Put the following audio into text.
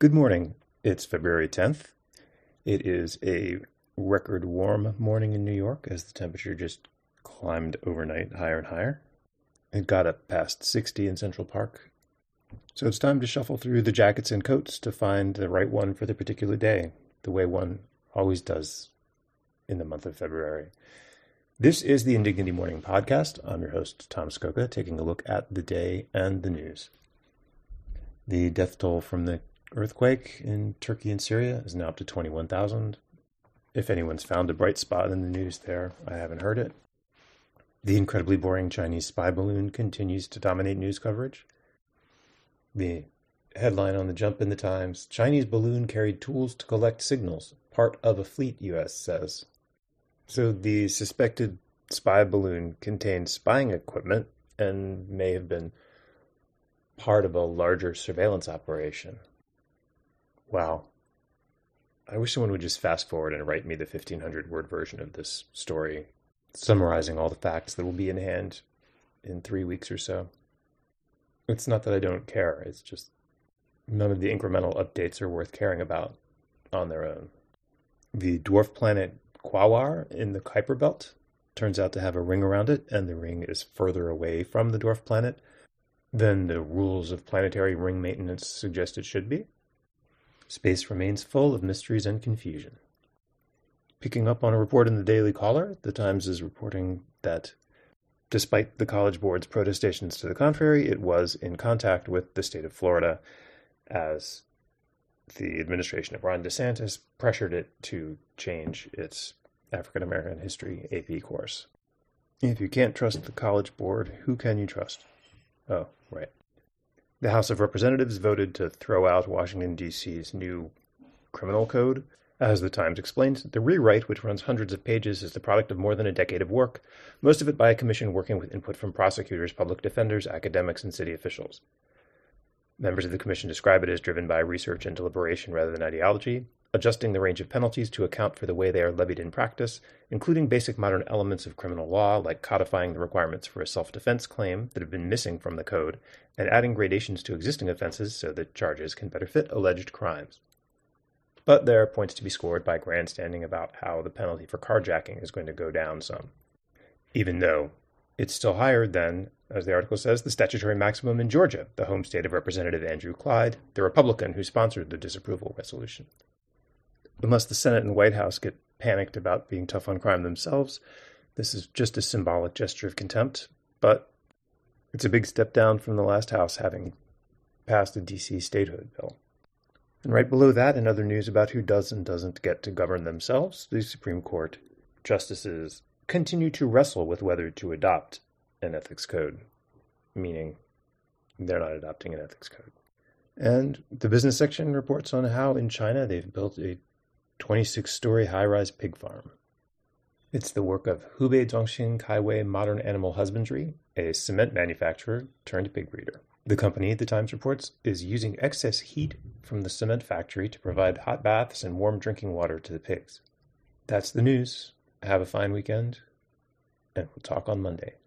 Good morning. It's February 10th. It is a record warm morning in New York as the temperature just climbed overnight higher and higher. It got up past 60 in Central Park. So it's time to shuffle through the jackets and coats to find the right one for the particular day, the way one always does in the month of February. This is the Indignity Morning Podcast. I'm your host, Tom Scocca, taking a look at the day and the news. The death toll from the earthquake in Turkey and Syria is now up to 21,000. If anyone's found a bright spot in the news there, I haven't heard it. The incredibly boring Chinese spy balloon continues to dominate news coverage. The headline on the jump in the Times Chinese balloon carried tools to collect signals, part of a fleet, US says. So the suspected spy balloon contained spying equipment and may have been part of a larger surveillance operation. Wow. I wish someone would just fast forward and write me the 1500 word version of this story, summarizing all the facts that will be in hand in three weeks or so. It's not that I don't care, it's just none of the incremental updates are worth caring about on their own. The dwarf planet Quaoar in the Kuiper Belt turns out to have a ring around it, and the ring is further away from the dwarf planet than the rules of planetary ring maintenance suggest it should be. Space remains full of mysteries and confusion. Picking up on a report in the Daily Caller, the Times is reporting that despite the College Board's protestations to the contrary, it was in contact with the state of Florida as the administration of Ron DeSantis pressured it to change its African American history AP course. If you can't trust the College Board, who can you trust? Oh, right. The House of Representatives voted to throw out Washington, D.C.'s new criminal code. As the Times explains, the rewrite, which runs hundreds of pages, is the product of more than a decade of work, most of it by a commission working with input from prosecutors, public defenders, academics, and city officials. Members of the commission describe it as driven by research and deliberation rather than ideology, adjusting the range of penalties to account for the way they are levied in practice, including basic modern elements of criminal law like codifying the requirements for a self defense claim that have been missing from the code, and adding gradations to existing offenses so that charges can better fit alleged crimes. But there are points to be scored by grandstanding about how the penalty for carjacking is going to go down some, even though it's still higher than, as the article says, the statutory maximum in Georgia, the home state of Representative Andrew Clyde, the Republican who sponsored the disapproval resolution. Unless the Senate and White House get panicked about being tough on crime themselves, this is just a symbolic gesture of contempt, but it's a big step down from the last House having passed a DC statehood bill. And right below that, in other news about who does and doesn't get to govern themselves, the Supreme Court justices continue to wrestle with whether to adopt an ethics code, meaning they're not adopting an ethics code. And the business section reports on how in China they've built a 26 story high rise pig farm. It's the work of Hubei Zhongxin Kaiwei Modern Animal Husbandry, a cement manufacturer turned pig breeder. The company, the Times reports, is using excess heat from the cement factory to provide hot baths and warm drinking water to the pigs. That's the news. Have a fine weekend, and we'll talk on Monday.